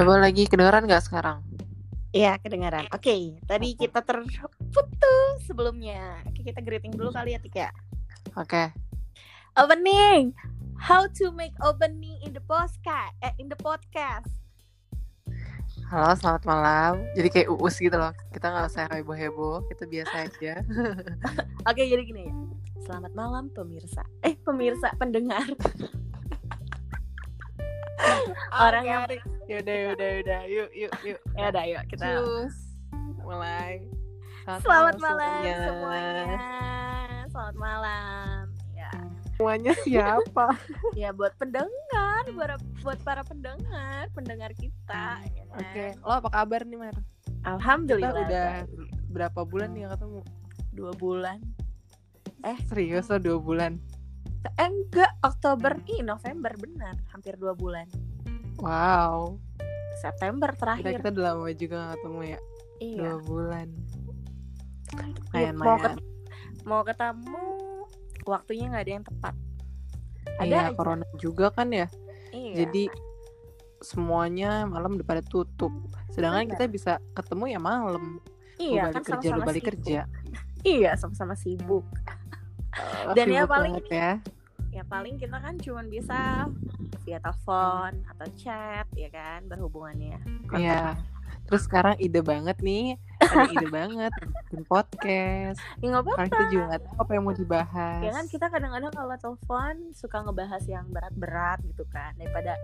Coba lagi kedengeran nggak sekarang? Iya, kedengaran. Oke, tadi kita terputus sebelumnya. Oke, kita greeting dulu kali ya, Tika. Oke. Opening. How to make opening in the podcast? Eh, in the podcast. Halo, selamat malam. Jadi kayak uus gitu loh. Kita nggak usah heboh-heboh, kita biasa aja. Oke, jadi gini ya. Selamat malam pemirsa. Eh, pemirsa, pendengar. Orang yang Yaudah, yaudah, yaudah. Yuk, yuk, yuk. ya udah yuk kita. Cus. Mulai. Selamat malam semuanya. Selamat malam. Ya. Semuanya siapa? ya buat pendengar, buat buat para pendengar, pendengar kita. ya kan? Oke. Lo apa kabar nih, Mer? Kita Alhamdulillah. udah berapa bulan nih ketemu? dua bulan. Serius lo dua bulan? Eh, enggak, Oktober, ih November benar, hampir dua bulan. Wow. September Kita, terakhir. kita udah lama juga gak ketemu ya? iya. Dua bulan. Iya, Lumayan, mau, ket- mau ketemu, waktunya nggak ada yang tepat. Ada Iya, aja. corona juga kan ya? Iya. Jadi semuanya malam udah pada tutup. Sedangkan Benar. kita bisa ketemu ya malam. iya Lu balik kan kerja, lu sama-sama balik sibuk. kerja. Iya, sama-sama sibuk. Oh, Dan ya sibuk paling banget ya. ya paling kita kan cuman bisa via telepon atau chat ya kan berhubungannya Iya. Terus sekarang ide banget nih, ada ide banget bikin podcast. ya nggak apa Karena kita juga nggak tahu apa yang mau dibahas. ya kan kita kadang-kadang kalau telepon suka ngebahas yang berat-berat gitu kan daripada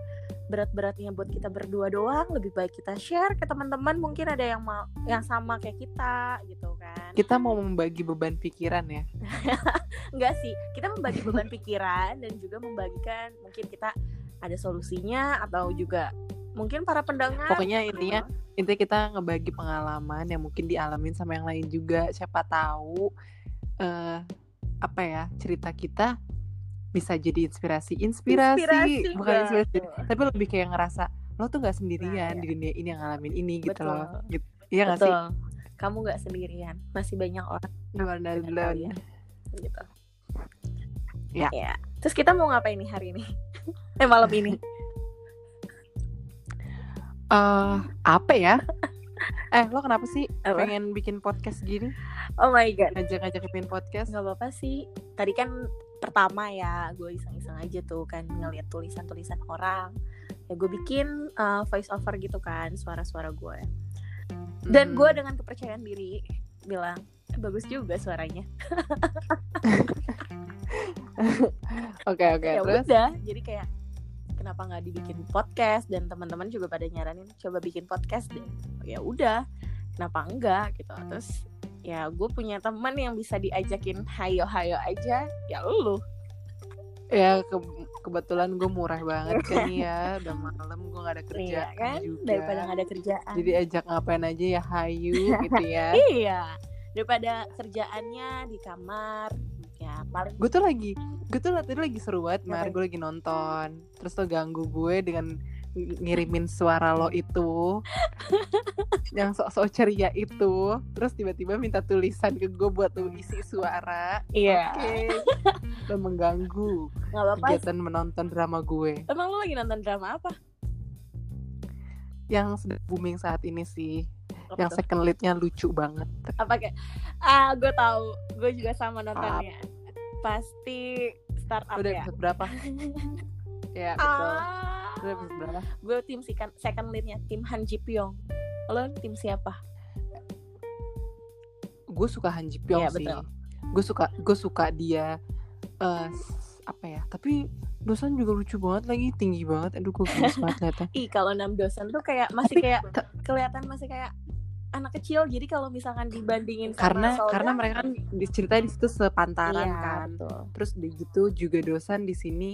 berat-beratnya buat kita berdua doang lebih baik kita share ke teman-teman mungkin ada yang mau yang sama kayak kita gitu kan Kita mau membagi beban pikiran ya. enggak sih kita membagi beban pikiran dan juga membagikan mungkin kita ada solusinya atau juga mungkin para pendengar Pokoknya gitu. intinya intinya kita ngebagi pengalaman yang mungkin dialamin sama yang lain juga. Siapa tahu eh apa ya cerita kita bisa jadi inspirasi. Inspirasi, Inspirasi, bukan inspirasi, betul. tapi lebih kayak ngerasa lo tuh nggak sendirian Nah, di dunia ini yang ngalamin ini gitu Betul. loh. Gitu. Iya nggak sih? Kamu nggak sendirian. Masih banyak orang Luar dari gitu. Ya. Terus kita mau ngapain nih hari ini? Eh malam ini. Eh, apa ya? eh, lo kenapa sih Apa? pengen bikin podcast gini? Oh my god. Ngajak-ngajak bikin podcast? Nggak apa-apa sih. Tadi kan pertama ya, gue iseng-iseng aja tuh kan ngeliat tulisan-tulisan orang. Ya gue bikin uh, voice over gitu kan, suara-suara gue. Dan Hmm. gue dengan kepercayaan diri bilang, "Eh, bagus juga suaranya. Oke oke ya terus udah jadi kayak kenapa nggak dibikin podcast? Dan teman-teman juga pada nyaranin coba bikin podcast deh. Ya udah kenapa enggak gitu. Terus ya gue punya teman yang bisa diajakin hayo hayo aja ya lu. Ya ke- kebetulan gue murah banget kan ya. Udah malam gue gak ada iya kerjaan kan? juga. Daripada nggak ada kerjaan. Jadi ajak ngapain aja ya hayu gitu ya. Iya. Daripada kerjaannya di kamar paling gue tuh lagi gue tuh tadi lagi seru banget mar. Gue lagi nonton. Terus lo ganggu gue dengan ng- ngirimin suara lo itu. Yang sok-sok ceria itu. Terus tiba-tiba minta tulisan ke gue buat lo isi suara. Iya. Oke. Lo mengganggu kegiatan menonton drama gue. Emang lu lagi nonton drama apa? Yang sedang booming saat ini sih. Apa yang tuh? second leadnya lucu banget. Apa kayak ah gue tahu. Gue juga sama nontonnya pasti startup udah ya. episode berapa? Ya betul. Ah udah berapa? Gue tim second second leadnya tim Han Ji Pyong. Lo tim siapa? Gue suka Han Ji Pyong Iya, sih. gue suka gue suka dia eh s- apa ya tapi dosen juga lucu banget lagi tinggi banget. Aduh gue gemes banget liatnya ih kalau enam dosen tuh kayak masih Tapi kayak kelihatan masih kayak anak kecil jadi kalau misalkan dibandingin sama karena karena mereka kan diceritanya di situ sepantaran iya, kan. betul. terus di gitu juga dosen di sini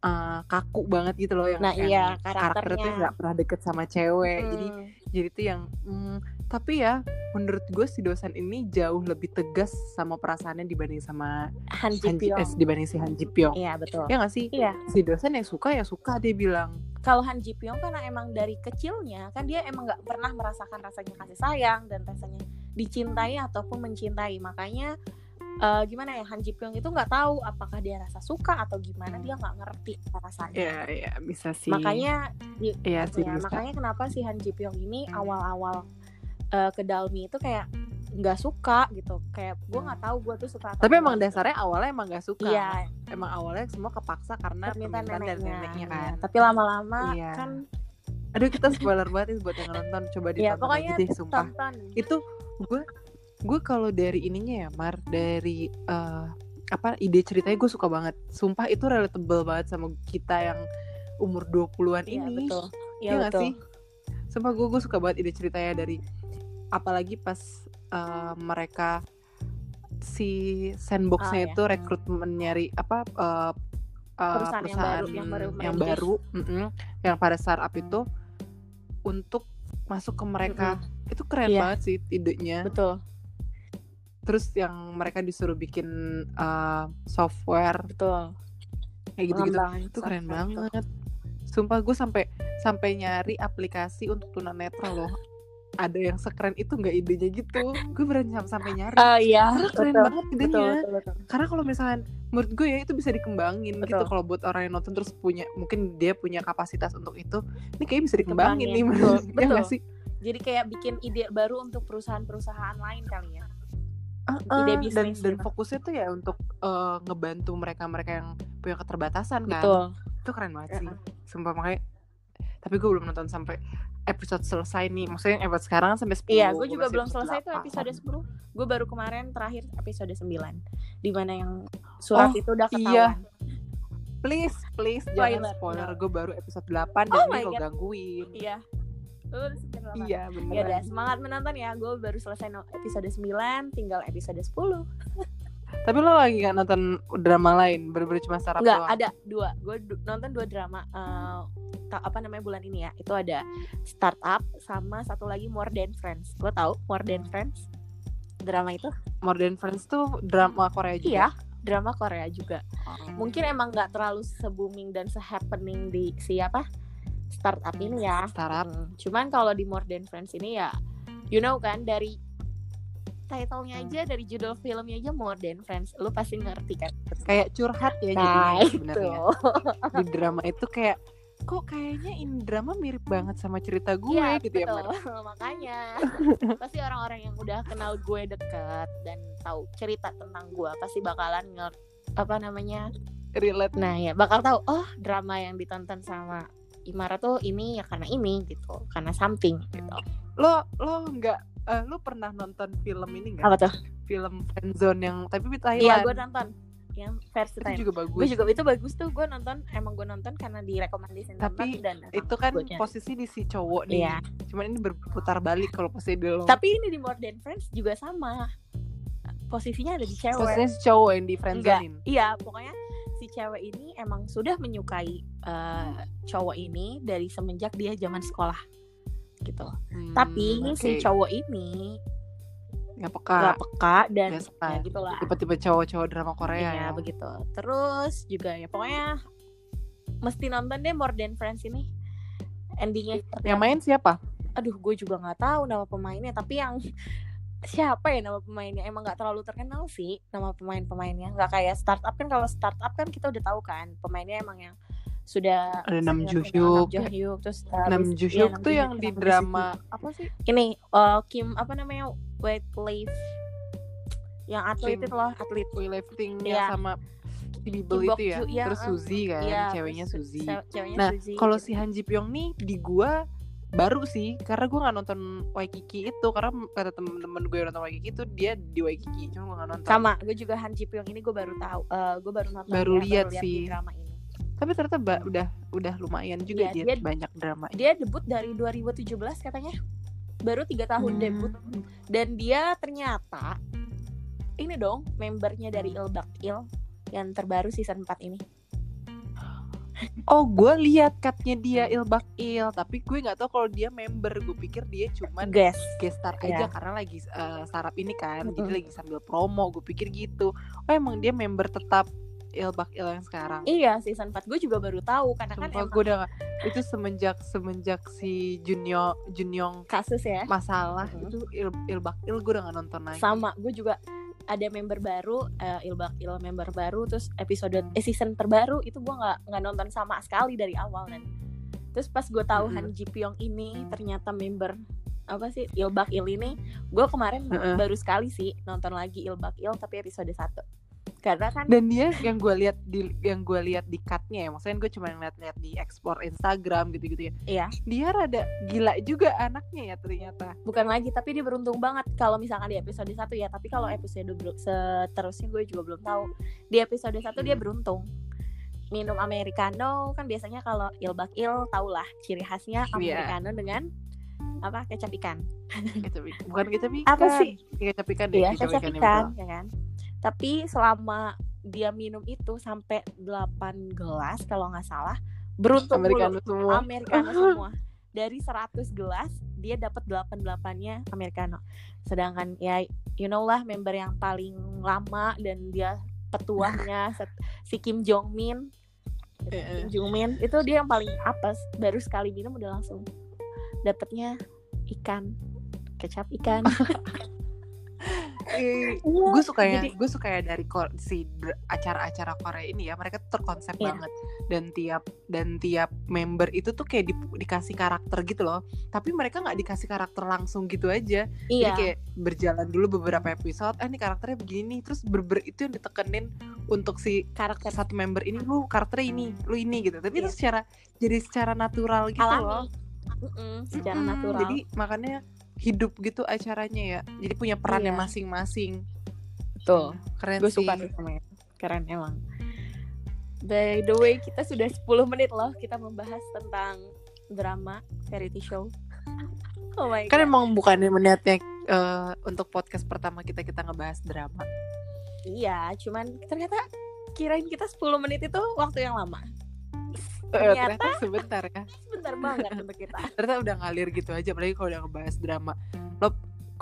eh, kaku banget gitu loh yang Nah, yang iya, karakternya tuh karakternya. nggak pernah deket sama cewek. Jadi Hmm, jadi tuh yang mm, tapi ya menurut gue si dosen ini jauh lebih tegas sama perasaannya dibanding sama Han Ji Han Ji, Pyong. eh, dibanding si Han Ji Pyong. Iya betul. Ya nggak sih? Iya. Si dosen yang suka ya suka dia bilang kalau Han Ji Pyong karena emang dari kecilnya kan dia emang nggak pernah merasakan rasanya kasih sayang dan rasanya dicintai ataupun mencintai. Makanya eh, gimana ya Han Ji Pyong itu nggak tahu apakah dia rasa suka atau gimana dia nggak ngerti rasanya. Ya ya bisa sih. Makanya di- Iya sih ya, bisa. makanya kenapa si Han Ji Pyong ini awal-awal eh, ke Dalmi itu kayak nggak suka gitu. Kayak gue nggak tahu gue tuh suka tapi emang enggak. dasarnya awalnya emang gak suka. Iya. Emang awalnya semua kepaksa karena permintaan permintaan dari neneknya, neneknya Iya, kan tapi lama-lama Iya. kan aduh kita spoiler banget buat yang nonton. Coba ya ditonton pokoknya aja deh sumpah. tonton itu gue gue kalau dari ininya ya Mar dari eh, apa ide ceritanya gue suka banget. Sumpah itu relatable banget sama kita yang umur 20-an Iya, ini. betul. Iya Iya nggak betul. sih? Sumpah gue gue suka banget ide ceritanya dari apalagi pas eh, mereka si sandboxnya Ah, itu rekrutmen nyari apa eh, eh, Perusahaan yang baru, yang baru yang baru, mm-mm, yang pada startup itu untuk masuk ke mereka. Itu keren Iya. banget sih idenya. Betul. Terus yang mereka disuruh bikin uh, software betul. kayak gitu-gitu Pengembangan itu keren banget. Sumpah gue sampai sampai nyari aplikasi untuk tunanetra loh ada yang sekeren itu nggak idenya gitu. Gue berani sam- sampai nyari. Ah, iya. Karena keren betul banget idenya. betul betul betul. Karena kalau misalkan menurut gue ya itu bisa dikembangin gitu Betul. kalau buat orang yang nonton terus punya mungkin dia punya kapasitas untuk itu. Ini kayaknya bisa dikembangin nih menurut betul, ya betul. sih? Jadi kayak bikin ide baru untuk perusahaan-perusahaan lain kali ya. Ah, Ide ah, dan bisnis dan gitu. fokusnya tuh ya untuk eh, ngebantu mereka mereka yang punya keterbatasan kan. Betul. Itu keren banget sih sumpah makanya. Tapi gue belum nonton sampai episode selesai nih. Maksudnya episode sekarang kan sampai 10 Iya, gue juga belum selesai tuh 8. episode 10 Gue baru kemarin terakhir episode 9 Di mana yang surat Oh, itu udah iya. ketahuan. Please please Spoiler, jangan spoiler no. gue baru episode 8 Oh dan my ini lo gangguin. Iya. Iya Ya beneran. udah, semangat menonton ya. Gue baru selesai episode 9 Tinggal episode 10 tapi lo lagi gak nonton drama lain? Bener-bener cuma startup Enggak, doang? ada dua. Gue du- nonton dua drama eh, ta- Apa namanya bulan ini ya. Itu ada Startup Sama satu lagi More Than Friends. Gue tahu More Than Friends. Drama itu? More Than Friends tuh drama Korea juga? Iya Drama Korea juga. Oh. mungkin emang nggak terlalu se-booming dan se-happening di siapa startup ini ya. startup. Hmm, Cuman kalau di More Than Friends ini ya, you know kan dari title-nya aja, dari judul filmnya aja More Than Friends, lu pasti ngerti kan? kayak curhat ya Nah, itu. sebenarnya di drama itu kayak kok kayaknya ini drama mirip banget sama cerita gue Iya, gitu ya betul. Mar? Makanya pasti orang-orang yang udah kenal gue deket dan tahu cerita tentang gue pasti bakalan ngerti apa namanya relate Nah ya bakal tahu oh drama yang ditonton sama Imara tuh ini ya karena ini gitu karena something gitu. lo lo nggak eh, lo pernah nonton film ini nggak Apa tuh? film Friendzone yang tapi di Thailand Iya gue nonton yang versi itu juga bagus Gue juga itu bagus tuh gue nonton emang gue nonton karena direkomendasiin Tapi dan itu kan posisi di si cowok nih Iya. cuman ini berputar balik kalau posisi di lo Tapi ini di More Than Friends juga sama. Posisinya ada di cewek. posisinya si cowok yang di Enggak. friendzonein Iya, pokoknya si cewek ini emang sudah menyukai eh, cowok ini dari semenjak dia zaman sekolah gitu. Hmm, Tapi si oke. cowok ini nggak peka nggak peka dan biasa ya gitulah. tipe-tipe cowok-cowok drama Korea Iya ya begitu. Terus juga ya pokoknya mesti nonton deh More Than Friends ini. Endingnya yang main siapa Aduh, gue juga nggak tahu nama pemainnya. Tapi yang siapa ya nama pemainnya? Emang nggak terlalu terkenal sih nama pemain-pemainnya. Nggak kayak startup kan kalau startup kan kita udah tahu kan pemainnya emang yang sudah Ada Nam senior- Joo senior, Hyuk. Terus uh, Nam Lee- Joo iya, tuh yang di drama apa sih ini uh, Kim apa namanya Wycliffe yang atlet Kim. itu loh atlet weightlifting Iya. yang sama Bibel itu ya iya, terus eh. Suzy kan Iya, ceweknya Suzy ceweknya Nah, kalau si Han Ji Pyong nih di gua baru sih karena gua nggak nonton Waikiki itu karena kata temen-temen gue yang nonton Waikiki itu dia di Waikiki cuma gua nggak nonton sama gue juga Han Ji Pyong ini gue baru tahu eh gue baru nonton Baru ya, lihat di sih. drama ini tapi ternyata ba- udah udah lumayan juga Iya, dia, dia- banyak drama dia debut dari 2017 katanya baru tiga tahun Hmm. debut dan dia ternyata ini dong membernya dari Hmm. Ilbak Il yang terbaru season 4 ini Oh, gue lihat katnya dia Ilbak Il, tapi gue nggak tahu kalau dia member. Gue pikir dia cuman guys guest star Iya. aja karena lagi uh, startup ini kan, Mm-mm. jadi lagi sambil promo. Gue pikir gitu. Oh, emang dia member tetap Ilbak Il yang sekarang. iya season 4 gue juga baru tahu karena kan Sumpah emang gue udah itu semenjak semenjak si Junyo Junyong kasus ya masalah Mhm. itu Il, Ilbak Il gue udah gak nonton lagi. sama gue juga ada member baru uh, ilbak il member baru terus episode eh, season terbaru itu gue nggak nggak nonton sama sekali dari awal kan terus pas gue tahu Mm-mm. Han Ji Pyong ini ternyata member apa sih ilbak il ini gue kemarin Mm-mm. baru sekali sih nonton lagi ilbak il tapi episode 1 karena kan dan dia yang gue lihat di yang gue lihat di cutnya ya maksudnya gue cuma ngeliat-liat di ekspor Instagram gitu-gitu ya Iya. dia rada gila juga anaknya ya ternyata bukan lagi tapi dia beruntung banget kalau misalkan di episode 1 ya tapi kalau episode seterusnya gue juga belum tahu di episode 1 dia Hmm. beruntung minum americano kan biasanya kalau ilbak il tau lah ciri khasnya Iya. americano dengan apa kecap ikan kecap ikan. bukan kecap ikan Apa sih? kecap ikan iya deh kecap yang ikan betul. ya kan tapi selama dia minum itu sampai 8 gelas kalau nggak salah beruntung americano semua. Americano semua. Dari 100 gelas dia dapat 8 8-nya americano. Sedangkan ya you know lah member yang paling lama dan dia petuahnya si Kim Jong Min Eh, Kim Jong Min itu dia yang paling apes. Baru sekali minum udah langsung dapatnya ikan kecap ikan Iya, gue suka ya jadi- gue suka ya dari ko- si acara-acara Korea ini ya mereka tuh terkonsep Iya. banget. Dan tiap dan tiap member itu tuh kayak di- dikasih karakter gitu loh. Tapi mereka nggak dikasih karakter langsung gitu aja. Jadi iya. kayak berjalan dulu beberapa episode ah ini karakternya begini terus berber itu yang ditekenin untuk si karakter. satu member ini lu karakternya ini lu ini gitu. Tapi itu Iya. secara jadi secara natural gitu loh. Alami Mm-mm, secara Mm-mm, natural. Jadi makanya hidup gitu acaranya ya. Jadi punya perannya Iya. masing-masing. Betul. Keren gue suka tuh sama itu. keren emang. By the way kita sudah 10 menit loh kita membahas tentang drama variety show. Oh my kan god. emang bukannya niatnya eh, untuk podcast pertama kita kita ngebahas drama. Iya cuman ternyata kirain kita 10 menit itu waktu yang lama Ternyata- ternyata sebentar ya. sebentar banget untuk kita. Ternyata udah ngalir gitu aja apalagi kalau udah ngebahas drama. Lo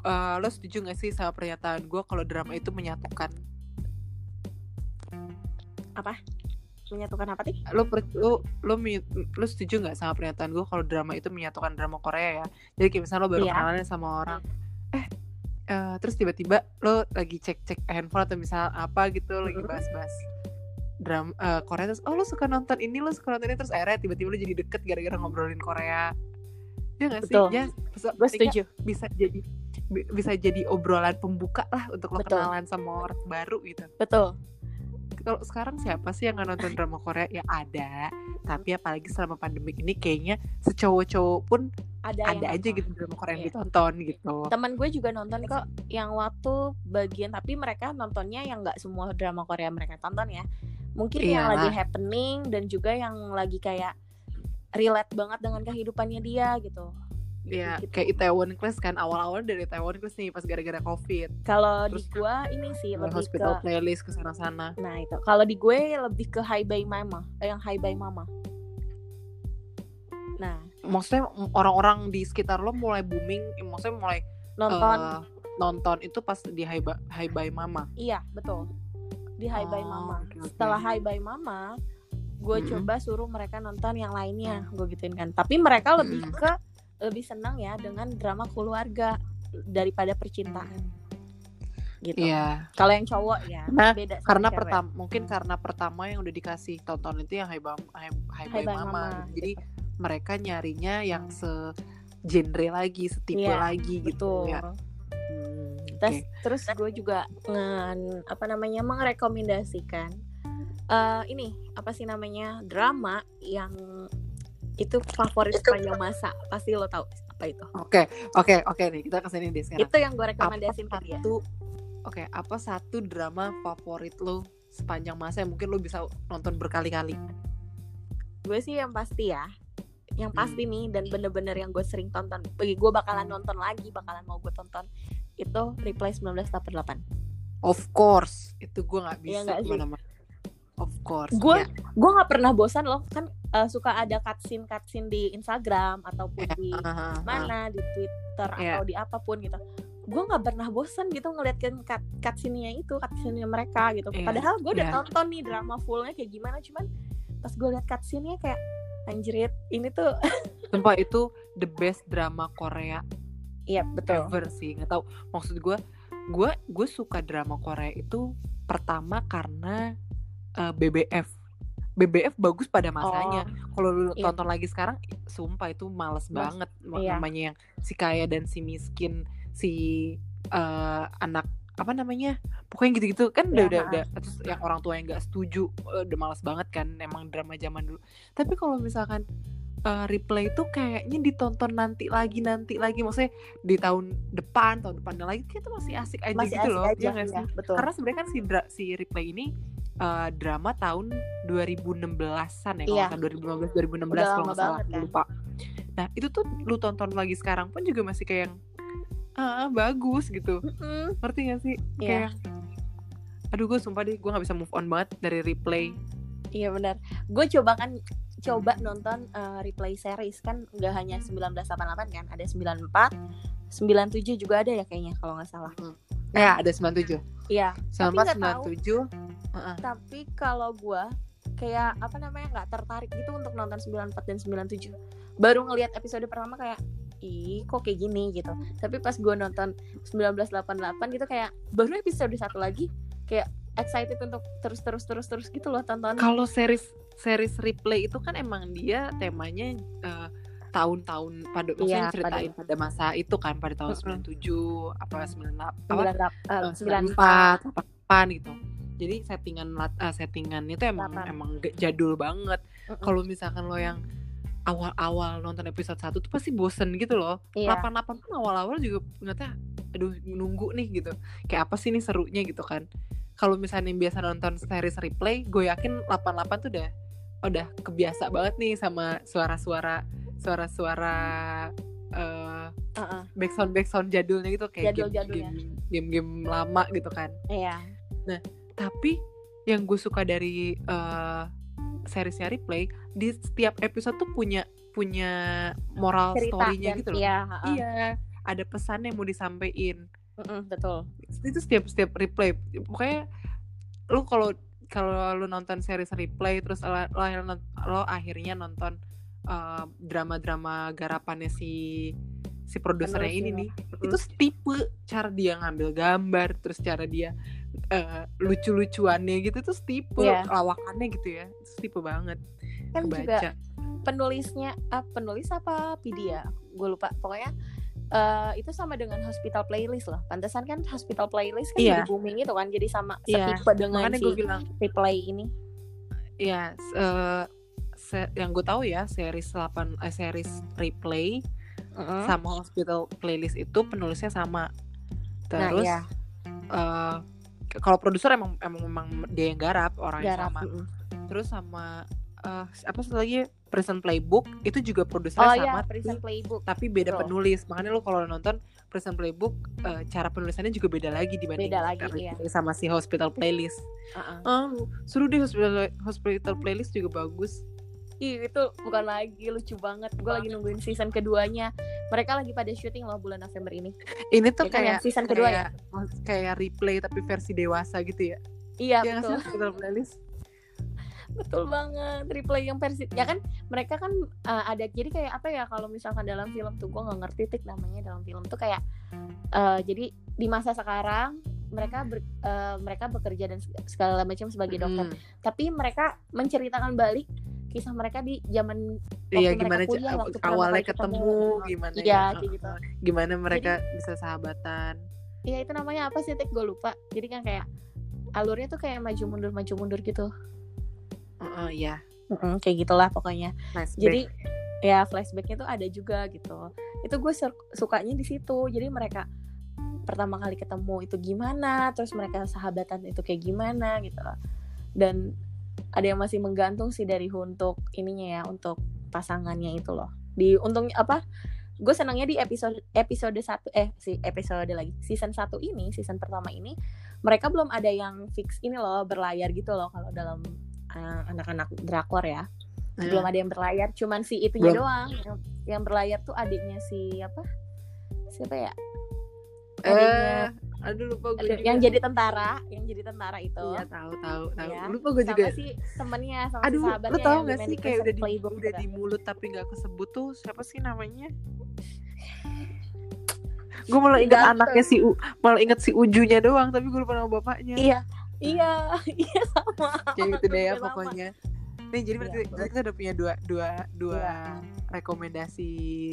eh, lo setuju gak sih sama pernyataan gue kalau drama itu menyatukan? Menyatukan apa sih? Lo per, lo lo lo setuju nggak sama pernyataan gue kalau drama itu menyatukan drama Korea ya? Jadi kayak misalnya lo baru Iya. kenalan sama orang eh eh, terus tiba-tiba lo lagi cek-cek handphone atau misal apa gitu lagi bahas-bahas drama eh, Korea terus oh lo suka nonton ini lo suka nonton ini terus akhirnya tiba-tiba lo jadi deket gara-gara ngobrolin Korea ya nggak sih Betul. ya gue ketika setuju bisa jadi bi- bisa jadi obrolan pembuka lah untuk lo Betul. kenalan sama orang baru gitu betul kalau sekarang siapa sih yang nggak nonton drama Korea ya ada tapi apalagi selama pandemi ini kayaknya secowok-cowok pun ada, ada aja nonton. gitu drama Korea yang Iya. ditonton gitu teman gue juga nonton kok yang waktu bagian tapi mereka nontonnya yang nggak semua drama Korea mereka tonton ya mungkin yang Iyalah. lagi happening dan juga yang lagi kayak relate banget dengan kehidupannya dia gitu. Ya Gitu. kayak Itaewon Class kan awal-awal dari Itaewon Class nih pas gara-gara covid. Kalau di gue ini sih lebih ke hospital playlist ke sana-sana. Nah itu. Kalau di gue lebih ke Hi Bye Mama eh, yang Hi Bye Mama. Nah. Maksudnya orang-orang di sekitar lo mulai booming maksudnya mulai nonton. eh, nonton itu pas di Hi Bye, Hi Bye Mama? Iya betul di Hi Bye Oh, Mama oke. setelah Hi Bye Mama gue Mm-mm. coba suruh mereka nonton yang lainnya gue gituin kan tapi mereka lebih Mm-mm. ke lebih senang ya dengan drama keluarga daripada percintaan gitu Iya kalau yang cowok ya Nah, beda karena pertama mungkin karena pertama yang udah dikasih tonton itu yang Hai, Hai Hai Bye Bye Mama. Mama, Jadi gitu. mereka nyarinya yang se genre lagi, setipe Iya, lagi gitu betul ya. Hmm, terus gue juga ngen, apa namanya merekomendasikan eh ini apa sih namanya drama yang itu favorit sepanjang masa pasti lo tahu apa itu Oke, oke, oke nih kita ke sini deh sekarang. itu yang gue Apa rekomendasiin ke dia satu, oke, apa satu drama favorit lo sepanjang masa yang mungkin lo bisa nonton berkali-kali? gue sih yang pasti ya yang Hmm. pasti nih dan bener-bener yang gue sering tonton bagi gue bakalan nonton lagi bakalan mau gue tonton itu Reply 1988 Of course, itu gue nggak Iya bisa ke mana-mana. Of course. Gue- ya. gue nggak pernah bosan loh kan eh, suka ada cutscene cutscene di Instagram ataupun Ya, di ah, ah. mana di Twitter Iya. atau di apa pun gitu gue nggak pernah bosan gitu ngeliatin cut cutscene-nya itu cutscene mereka gitu Iya, padahal gue udah iya. tonton nih drama fullnya kayak gimana cuman pas gue liat cutscene-nya kayak anjrit ini tuh Sumpah itu the best drama Korea iya betul. Ever sih nggak tahu. Maksud gue gue gue suka drama Korea itu pertama karena eh, BBF BBF bagus pada masanya. Kalau lu iya. tonton lagi sekarang sumpah itu males Mas- banget. Iya. namanya yang si kaya dan si miskin si eh, anak apa namanya pokoknya gitu-gitu. Kan udah Iya, udah udah. Terus yang orang tua yang nggak setuju eh, udah males banget kan emang drama zaman dulu. Tapi kalau misalkan eh, replay itu kayaknya ditonton nanti lagi nanti lagi maksudnya di tahun depan tahun depannya lagi kayak itu masih asik aja masih gitu asik loh aja iya ya, sih? betul karena sebenarnya kan si dra- si replay ini eh, drama tahun 2016-an ya kalau Iya. salah 2015 2016 Udah kalau nggak salah kan. lupa nah itu tuh lu tonton lagi sekarang pun juga masih kayak yang ah bagus gitu Mm-mm. ngerti gak sih Iya. kayak aduh gue sumpah deh gue nggak bisa move on banget dari replay Iya benar. Gue coba kan coba nonton eh, replay series kan nggak hanya 1988 kan, ada 94, 97 juga ada ya kayaknya kalau nggak salah. ya ada 97 Iya. Tapi nggak tahu. 1997 Heeh. Tapi kalau gue kayak apa namanya nggak tertarik gitu untuk nonton 94 dan 97. Baru ngelihat episode pertama kayak ih kok kayak gini gitu. Tapi pas gue nonton 1988 gitu kayak baru episode satu lagi kayak excited untuk terus terus terus terus gitu loh tonton. kalau series series replay itu kan emang dia temanya eh, tahun-tahun pada maksudnya Iya, ceritain pada, masa itu kan pada tahun Mm-mm. 97 apa 98 apa 98 94 88 gitu jadi settingan lat- eh, settingan itu emang Delapan. emang ge- jadul banget Mm-mm. kalau misalkan lo yang awal-awal nonton episode 1 tuh pasti bosen gitu loh Iya. 88 pun awal-awal juga ngeliatnya aduh nunggu nih gitu kayak apa sih nih serunya gitu kan kalau misalnya yang biasa nonton series replay gue yakin 88 tuh udah udah kebiasa banget nih sama suara-suara suara-suara eh Heeh. backsound backsound jadulnya gitu kayak game- Jadul-jadulnya. game game game lama gitu kan Iya. tapi yang gue suka dari eh seriesnya replay di setiap episode tuh punya punya moral story-nya gitu loh Iya, heeh. iya ada pesan yang mau disampaikan Mm-mm, betul. itu setiap setiap replay pokoknya lu kalau kalau lu nonton series replay terus lo, lo, akhirnya- lo akhirnya nonton uh, drama-drama garapannya si si produsernya ini nih itu tipe cara dia ngambil gambar terus cara dia uh, lucu-lucuannya gitu itu tipe Iya. lawakannya gitu ya itu tipe banget Kan juga kebaca penulisnya ah, penulis apa ya? Gue lupa. Pokoknya eh, itu sama dengan hospital playlist loh. Pantesan kan hospital playlist kan Iya. jadi booming itu kan jadi sama Iya, setipe dengan makanya si gue bilang replay ini. ya s- eh, se- yang gue tahu ya series 8 eh, series replay Mm-mm. sama hospital playlist itu penulisnya sama Nah, terus iya. eh, kalau produser emang emang memang dia yang garap orang yang Garap. sama mm-mm. terus sama eh, apa satu lagi Prison Playbook itu juga Oh produsernya iya, sama Prison tapi, Playbook. tapi beda Betul. penulis makanya lo kalau nonton Prison Playbook eh, cara penulisannya juga beda lagi dibanding Beda lagi, iya. sama si Hospital Playlist Heeh. ah seru deh Hospital Hospital Playlist juga bagus Ih, itu bukan lagi lucu banget. Gue lagi nungguin season keduanya. Mereka lagi pada syuting loh bulan November ini. ini tuh Ya kan, kayak season kedua ya? kayak, kayak replay tapi versi dewasa gitu ya Iya, Iya sih betul. Hospital Playlist Betul banget. Replay yang versi ya kan mereka kan uh, ada jadi kayak apa ya kalau misalkan dalam film tuh gue nggak ngerti tik namanya dalam film tuh kayak uh, jadi di masa sekarang mereka ber, uh, mereka bekerja dan seg- segala macam sebagai dokter. Hmm. Tapi mereka menceritakan balik kisah mereka di zaman Iya gimana mereka kuliah, waktu awalnya ketemu. ketemu, gimana Iya, ya, gitu. gimana mereka bisa sahabatan. Iya itu namanya apa sih tik gue lupa. Jadi kan kayak alurnya tuh kayak maju mundur maju mundur gitu. Heeh, iya. Mm-mm, kayak gitulah pokoknya. Nice. jadi ya flashbacknya tuh ada juga gitu itu gue sukanya di situ jadi mereka pertama kali ketemu itu gimana terus mereka sahabatan itu kayak gimana gitu dan ada yang masih menggantung sih dari untuk ininya ya untuk pasangannya itu loh di untung apa gue senangnya di episode episode satu eh si episode lagi season satu ini season pertama ini mereka belum ada yang fix ini loh berlayar gitu loh kalau dalam uh, anak-anak drakor ya Iya. belum ada yang berlayar cuman si Belum. doang yang, yang berlayar tuh adiknya si apa siapa ya Eh, adiknya aduh lupa gue juga. yang jadi tentara yang jadi tentara itu Iya tahu tahu tahu. Ya. Lupa gue sama juga. si temennya sama Aduh, si sahabatnya lu tau gak sih kayak udah di, udah gitu di kan. mulut tapi nggak kesebut tuh siapa sih namanya? gue malah ingat Ganteng. anaknya si U, malah ingat si Ujunya doang tapi gue lupa nama bapaknya Iya, iya, iya sama. kayak gitu deh ya pokoknya nih jadi berarti Iya, berarti kita udah punya dua dua dua Iya. rekomendasi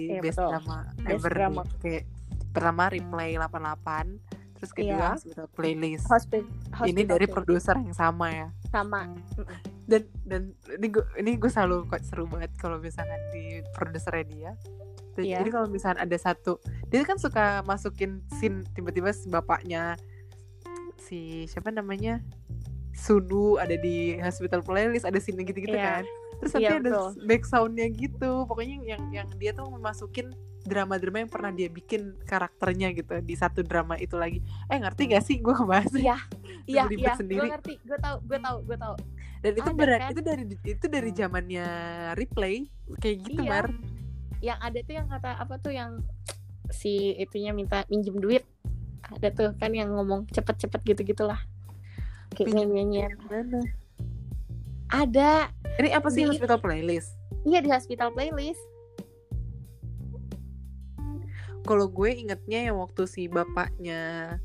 Iya, best betul. drama Best ever drama. kayak pertama replay 88 terus kedua Iya. playlist Hospital, ini dari produser yang sama ya sama. dan dan ini gue ini gue selalu kok seru banget kalau misalkan di produsernya dia Dan Iya. jadi kalau misalkan ada satu dia kan suka masukin scene tiba-tiba bapaknya si siapa namanya Sunu ada di hospital playlist ada scene gitu-gitu Iya. kan terus nanti Iya, ada betul. back soundnya gitu pokoknya yang yang dia tuh memasukin drama-drama yang pernah dia bikin karakternya gitu di satu drama itu lagi eh ngerti gak sih gue ngebahas Iya, iya, iya. Gue ngerti, gue tahu, gue tahu, gue tahu. dan itu Ada, berat kan? itu dari itu dari zamannya replay kayak gitu Iya. mar Yang ada tuh yang kata apa tuh yang si itunya minta minjem duit. Ada tuh kan yang ngomong cepet-cepet gitu-gitulah. Kayak Pinjem nyanyian. Mana? Ada. ini apa sih Di- hospital playlist Iya di hospital playlist. kalau gue ingetnya yang waktu si bapaknya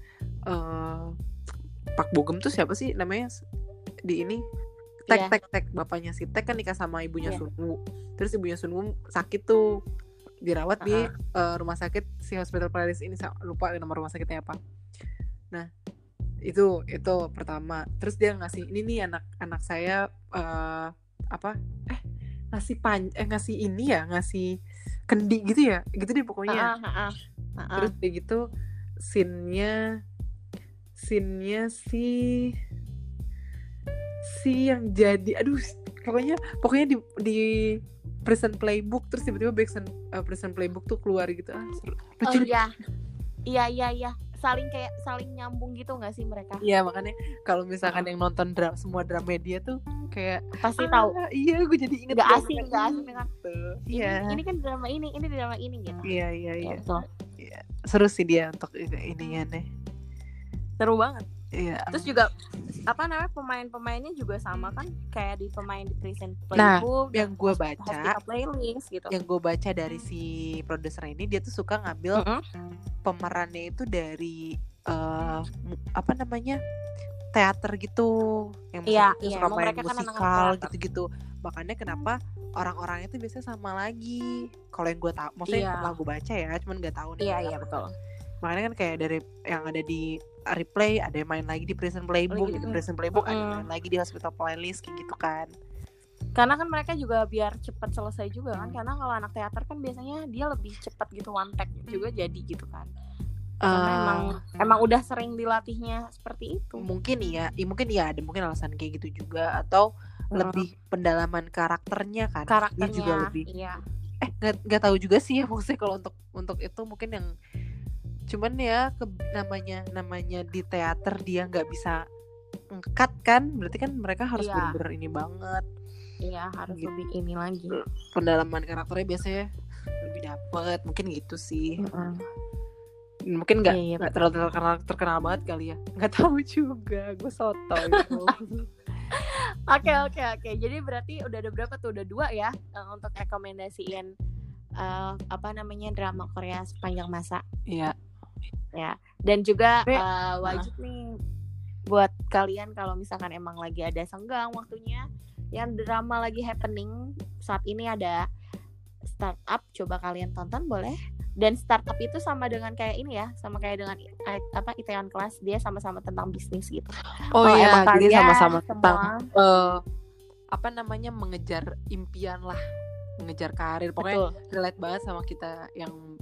eh Pak Bogem tuh siapa sih namanya di ini Tek Iya. Tek Tek bapaknya si Tek kan nikah sama ibunya Iya. Sunwu terus ibunya Sunwu sakit tuh dirawat di Ah. eh, rumah sakit si hospital playlist ini lupa nama rumah sakitnya apa nah itu itu pertama terus dia ngasih ini nih anak anak saya eh apa eh ngasih pan eh ngasih ini ya ngasih kendi gitu ya gitu deh pokoknya ah, ah. Ah, ah. terus kayak gitu scene-nya scene-nya si si yang jadi aduh pokoknya pokoknya di di prison playbook terus tiba-tiba Backson uh, prison playbook tuh keluar gitu ah seru. Oh lucu iya. Iya iya iya. Saling kayak saling nyambung gitu gak sih mereka? Iya makanya kalau misalkan yang nonton dra semua drama media tuh kayak Pasti tahu. "Ah, iya gue jadi inget Gak drama asing, ini." gak asing dengan Gitu. ini, iya ini kan drama ini, ini drama ini gitu. iya iya iya Ya, seru sih dia untuk ini ininya nih Seru banget. Iya Terus juga apa namanya pemain-pemainnya juga sama kan kayak di pemain di Prison Nah, Playbook, yang gue baca Playlist gitu. yang gue baca dari si produser ini dia tuh suka ngambil Mm-mm. pemerannya itu dari mu- apa namanya teater gitu yang Iya, musik- iya, suka main kan musikal gitu-gitu makanya kenapa orang-orang itu biasanya sama lagi kalau yang gue tahu maksudnya Iya. pernah gue baca ya cuman nggak tahu nih Iya benar iya betul. Makanya kan kayak dari yang ada di replay ada yang main lagi di prison playbook Lagi di di- prison playbook ada yang Mm. main lagi di hospital playlist kayak gitu kan Karena kan mereka juga biar cepat selesai juga kan. Karena kalau anak teater kan biasanya dia lebih cepat gitu one take juga jadi gitu kan. Karena Eh, emang emang udah sering dilatihnya seperti itu. mungkin iya i- mungkin iya ada mungkin alasan kayak gitu juga atau lebih pendalaman karakternya kan karakternya dia juga lebih iya eh nggak tahu juga sih ya maksudnya kalau untuk untuk itu mungkin yang cuman ya ke, namanya namanya di teater dia nggak bisa ngkat kan berarti kan mereka harus Iya. bener-bener ini banget iya harus Gitu. lebih ini lagi pendalaman karakternya biasanya lebih dapet mungkin gitu sih Mm-mm. mungkin nggak Iya, iya, nggak terlalu terkenal terkenal banget kali ya nggak tahu juga gue soto gitu. Oke oke oke. Jadi berarti udah ada berapa tuh? Udah dua ya eh, untuk rekomendasiin eh, apa namanya drama Korea sepanjang masa. Iya Dan juga eh, wajib nih buat kalian kalau misalkan emang lagi ada senggang waktunya, yang drama lagi happening saat ini ada startup. Coba kalian tonton boleh. Dan startup itu sama dengan kayak ini ya, sama kayak dengan apa Itaewon Class dia sama-sama tentang bisnis gitu. oh Kalau iya jadi sama-sama tentang eh, apa namanya mengejar impian lah mengejar karir pokoknya Betul. relate banget sama kita yang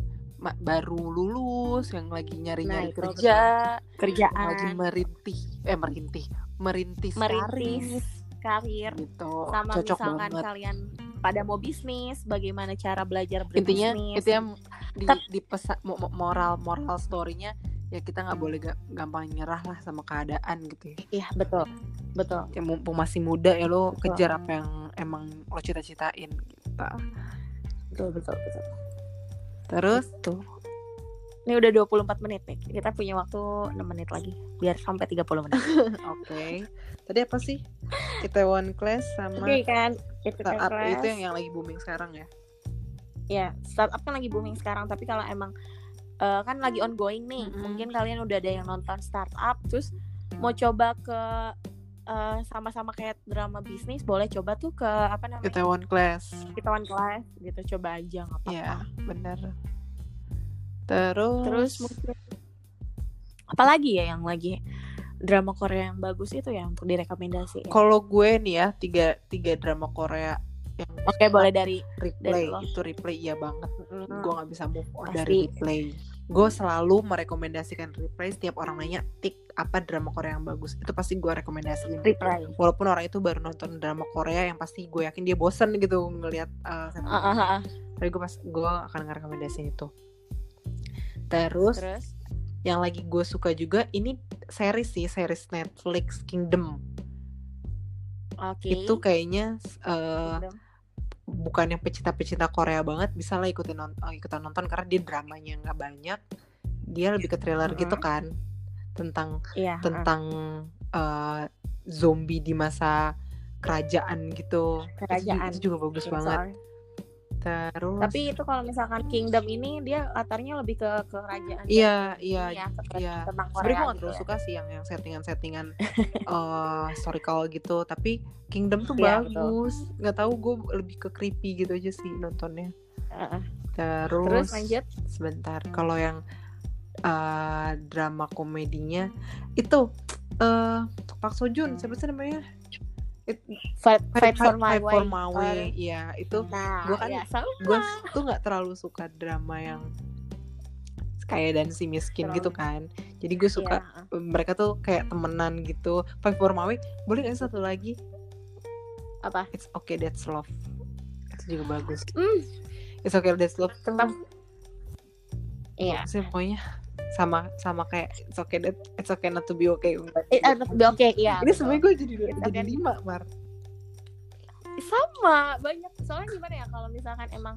baru lulus yang lagi nyari-nyari Nah, kerja yang kerjaan. lagi merintih eh merintih merintis, merintis karir. karir. Gitu. Sama cocok misalkan banget. kalian pada mau bisnis bagaimana cara belajar intinya berbisnis intinya di, Tep- di pesa- mo- mo- moral moral storynya ya kita nggak boleh ga- gampang nyerah lah sama keadaan gitu ya. Iya betul. Betul. Ya mumpung masih muda ya lo Betul. kejar apa yang emang lo cita-citain gitu. Betul betul betul terus? Tuh ini udah 24 menit nih. Kita punya waktu 6 menit lagi biar sampai 30 menit. Oke. Tadi apa sih? Itaewon Class sama oke kan? Itu startup. kelas. itu yang yang lagi booming sekarang ya? Ya startup kan lagi booming sekarang tapi kalau emang eh, kan lagi ongoing nih. Mm-mm. mungkin kalian udah ada yang nonton startup terus mau coba ke eh, sama-sama kayak drama bisnis boleh coba tuh ke apa namanya? Itaewon Class. Itaewon Class gitu coba aja nggak apa-apa. Ya bener. Terus terus mungkin apalagi ya yang lagi drama Korea yang bagus itu ya untuk direkomendasi kalau gue nih ya tiga tiga drama Korea yang oke boleh dari replay dari lo. itu replay iya banget. Mm, gue nggak bisa move on Pasti. dari replay gue selalu merekomendasikan replay setiap orang nanya tik apa drama Korea yang bagus? Itu pasti gue rekomendasiin replay walaupun orang itu baru nonton drama Korea yang pasti gue yakin dia bosen gitu ngelihat uh, tapi gue pas gue akan ngerekomendasiin itu. Terus, terus? yang lagi gue suka juga ini series sih series Netflix Kingdom. Oke. Itu kayaknya uh, Kingdom. Bukan yang pecinta-pecinta Korea banget bisa lah ikutin non- uh, ikutan nonton karena dia dramanya nggak banyak dia lebih ke thriller gitu Mm-mm. kan tentang iya ah. tentang uh, zombie di masa kerajaan gitu Kerajaan. itu, juga bagus Yes, banget sorry. Terus tapi itu kalau misalkan Kingdom ini dia latarnya lebih ke kerajaan iya iya ya, ke- iya. tentang sebenarnya gue gak gitu terlalu ya. suka sih yang yang settingan-settingan uh, historical gitu. Tapi Kingdom tuh Iya, bagus. Nggak tahu gue lebih ke creepy gitu aja sih nontonnya. Heeh. terus, terus lanjut? sebentar kalau yang uh, drama komedinya itu uh, Park Seo Joon siapa sih namanya It- Fight, Fight for My Fight Way for My Way. Or- iya itu nah Gua kan- ya, sama. gue tuh nggak terlalu suka drama yang kayak dan si miskin Terlalu. gitu kan. Jadi gue suka Iya. mereka tuh kayak temenan gitu. Five for Way boleh sih satu lagi? Apa? It's Okay That's Love. Itu juga bagus. Hmm, It's Okay That's Love. Tentang iya. Sih pokoknya sama sama kayak It's Okay That It's Okay Not to Be Okay Eh, eh, oke iya ini betul. sebenarnya gue jadi It's jadi Okay. lima mar sama banyak soalnya gimana ya kalau misalkan emang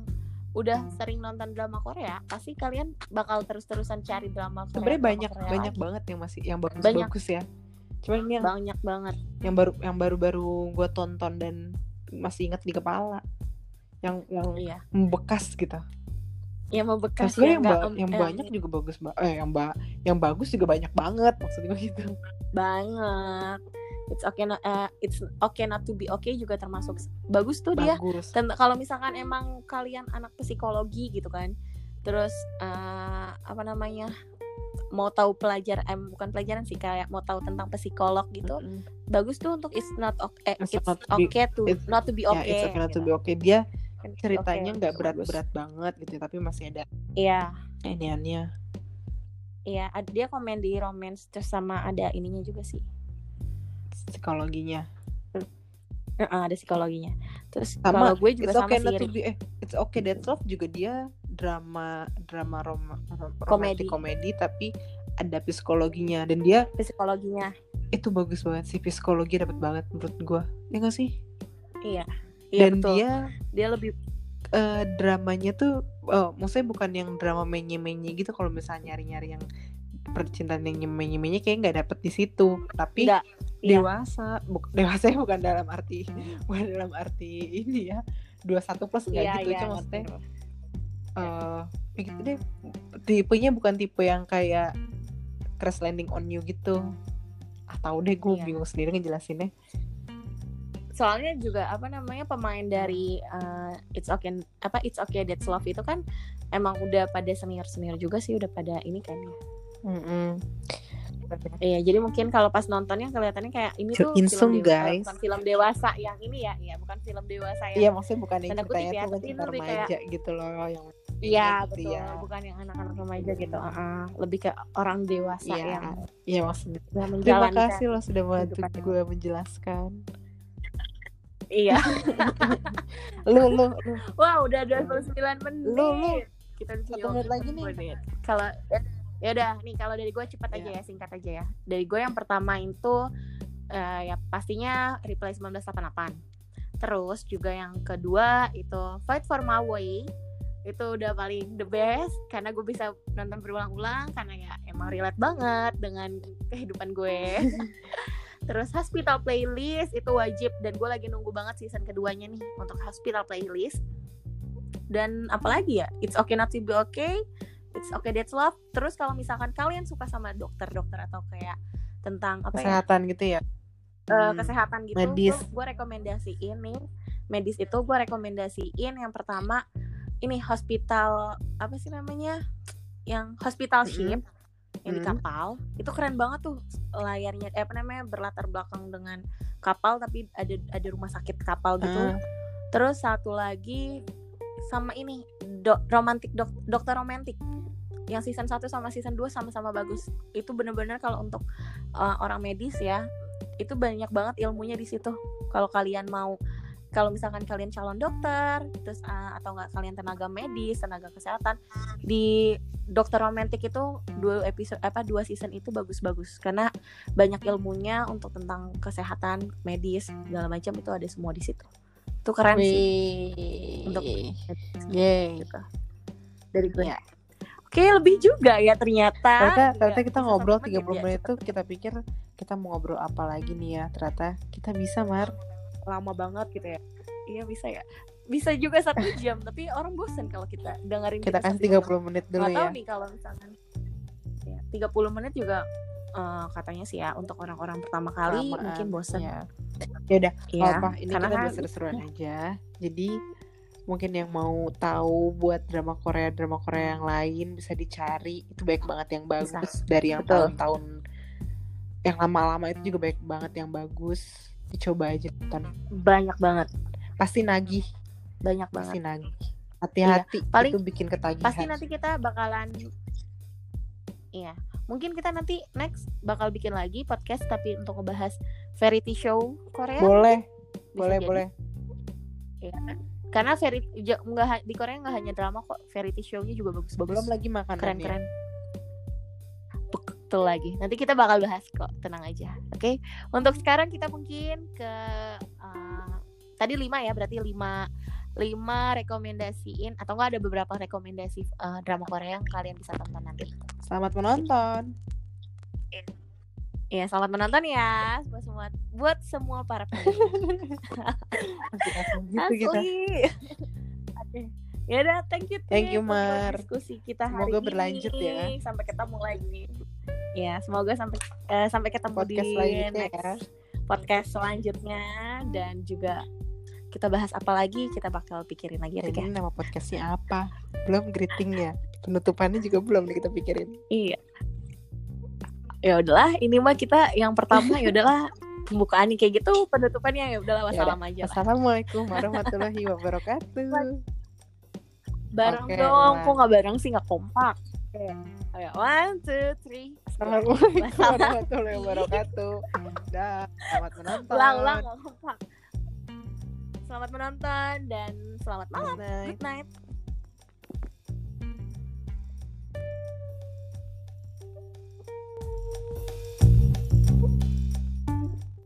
udah sering nonton drama Korea pasti kalian bakal terus-terusan cari drama Korea sebenarnya banyak Korea banyak lagi. banget yang masih yang bagus Banyak. bagus ya cuman ini yang banyak banget yang baru yang baru-baru gue tonton dan masih ingat di kepala yang yang iya membekas gitu yang membekas Sebenarnya yang, ba- em- yang em, banyak juga bagus ba- eh yang ba yang bagus juga banyak banget maksudnya gitu banget it's okay not, eh, it's okay not to be okay juga termasuk bagus tuh dia bagus Dan kalau misalkan emang kalian anak psikologi gitu kan, terus eh, apa namanya mau tahu pelajar, eh, bukan pelajaran sih kayak mau tahu tentang psikolog gitu, Mm-mm. bagus tuh untuk it's not okay, eh, It's it's, not to be- okay to it's- not to be ya okay. it's okay not to gitu. be okay dia be ceritanya okay, nggak itu berat-berat banget gitu tapi masih ada Iya, iniannya iya. ad- Dia komen di romance terus sama ada ininya juga sih. psikologinya Heeh, ada psikologinya. Terus sama kalau gue juga it's sama okay si not to Ri- be eh it's okay that's love juga dia drama drama rom rom- Komedi. komedi tapi ada psikologinya dan dia psikologinya. itu bagus banget sih psikologi dapat banget menurut gua ya nggak sih Iya. Iya dan betul. dia dia lebih eh, dramanya tuh eh, maksudnya bukan yang drama menye-menye gitu kalau misalnya nyari-nyari yang percintaan yang menye-menye kayak nggak dapet di situ tapi enggak iya. dewasa Buk- dewasa bukan dalam arti bukan dalam arti ini ya 21 plus nggak Iya, gitu iya, cuma maksudnya ngerti. eh ya gitu deh tipenya bukan tipe yang kayak crash landing on you gitu tahu deh gue Iya. bingung sendiri ngejelasinnya soalnya juga apa namanya pemain dari uh, It's Okay apa It's Okay That's Love itu kan emang udah pada senior senior juga sih udah pada ini kan ya. Mm-mm. Iya jadi mungkin kalau pas nontonnya kelihatannya kayak ini tuh Insung, film dewa- guys. bukan film dewasa yang ini ya, iya bukan film dewasa yang Iya maksudnya bukan yang ceritanya ya, tuh cerita remaja gitu loh yang Iya gitu betul, ya. bukan yang anak-anak remaja gitu. Uh-uh. Lebih ke orang dewasa Iya, yang iya maksudnya. Terima kasih lo sudah bantu kehidupan gue menjelaskan. Iya. Lu lu lu Wah udah 29 menit. Lu, lu. Kita Satu menit lagi nih. Kalau ya udah nih kalau dari gue cepat aja Ya. ya singkat aja ya. Dari gue yang pertama itu eh, ya pastinya Reply 1988. Terus juga yang kedua itu Fight for My Way itu udah paling the best karena gue bisa nonton berulang-ulang karena ya emang relate banget dengan kehidupan gue. Terus Hospital Playlist itu wajib dan gue lagi nunggu banget season keduanya nih untuk Hospital Playlist. Dan apalagi ya, It's Okay Not to Be Okay it's okay that's love terus kalau misalkan kalian suka sama dokter-dokter atau kayak tentang apa ya Kesehatan gitu ya. Hmm. kesehatan gitu medis. gue rekomendasiin nih medis itu gue rekomendasiin yang pertama ini hospital apa sih namanya yang hospital ship yang di Mm. kapal itu keren banget tuh layarnya eh, apa namanya berlatar belakang dengan kapal tapi ada ada rumah sakit kapal gitu Ah. terus satu lagi sama ini do, romantik dok, dokter romantik yang season 1 sama season 2 sama-sama bagus itu bener-bener kalau untuk uh, orang medis ya itu banyak banget ilmunya di situ kalau kalian mau kalau misalkan kalian calon dokter terus uh, atau enggak kalian tenaga medis tenaga kesehatan di dokter romantik itu dua episode apa dua season itu bagus-bagus karena banyak ilmunya untuk tentang kesehatan medis segala macam itu ada semua di situ itu keren sih Wih. Untuk- Yeay. gitu dari gue Ya. oke lebih juga ya ternyata Ternyata, Nggak ternyata kita bisa ngobrol sama 30 ya, menit tuh kita pikir kita mau ngobrol apa lagi nih ya. Ternyata kita bisa, Mar. Lama banget gitu ya. Iya bisa ya. Bisa juga satu jam tapi orang bosen kalau kita dengerin Kita kasih sambil 30 menit dulu Nggak tahu ya. nih kalau misalkan ya, 30 menit juga eh, katanya sih ya untuk orang-orang pertama kali Kelamaan, mungkin bosen. Ya. Ya udah, Iya, apa ini karena kita kan seru-seruan aja. Jadi mungkin yang mau tahu buat drama Korea drama Korea yang lain bisa dicari. Itu baik banget yang bagus. Dari yang tahun-tahun yang lama-lama itu juga baik banget yang bagus dicoba aja. Nonton banyak banget. Pasti nagih. Banyak pasti banget. nagih. Hati-hati Paling- itu bikin ketagihan. pasti nanti kita bakalan iya. Mungkin kita nanti next bakal bikin lagi podcast tapi untuk ngebahas variety show Korea. Boleh. Bisa boleh jadi. boleh. Iya. karena variety nggak di Korea nggak hanya drama kok variety show-nya juga bagus-bagus. Belum lagi makanannya. Keren-keren betul lagi nanti kita bakal bahas kok tenang aja oke untuk sekarang kita mungkin ke uh, tadi lima ya berarti lima lima rekomendasiin atau enggak ada beberapa rekomendasi uh, drama Korea yang kalian bisa tonton nanti selamat menonton ya selamat menonton ya buat semua buat semua para penonton gitu kita Asli. Oke. Ya udah, thank you. Thank you, Mar. Diskusi kita hari Semoga ini. berlanjut ya. Sampai ketemu lagi. Ya, semoga sampai eh, sampai ketemu podcast di selanjutnya next ya podcast selanjutnya. Dan juga kita bahas apa lagi kita bakal pikirin lagi ya, ya. ini nama podcastnya apa? Belum greetingnya penutupannya juga belum nih kita pikirin. Iya. Ya udahlah, ini mah kita yang pertama ya udahlah. Pembukaan nih kayak gitu, penutupannya ya udahlah Ya wassalam aja lah. Assalamualaikum warahmatullahi wabarakatuh. Bareng Oke, dong, kok nggak bareng sih? Nggak kompak. Oke, okay. okay, one, two, three. Assalamualaikum warahmatullahi wabarakatuh. Dah, selamat menonton. Ulang, ulang, ulang. Selamat menonton dan selamat malam. Good night. Good night.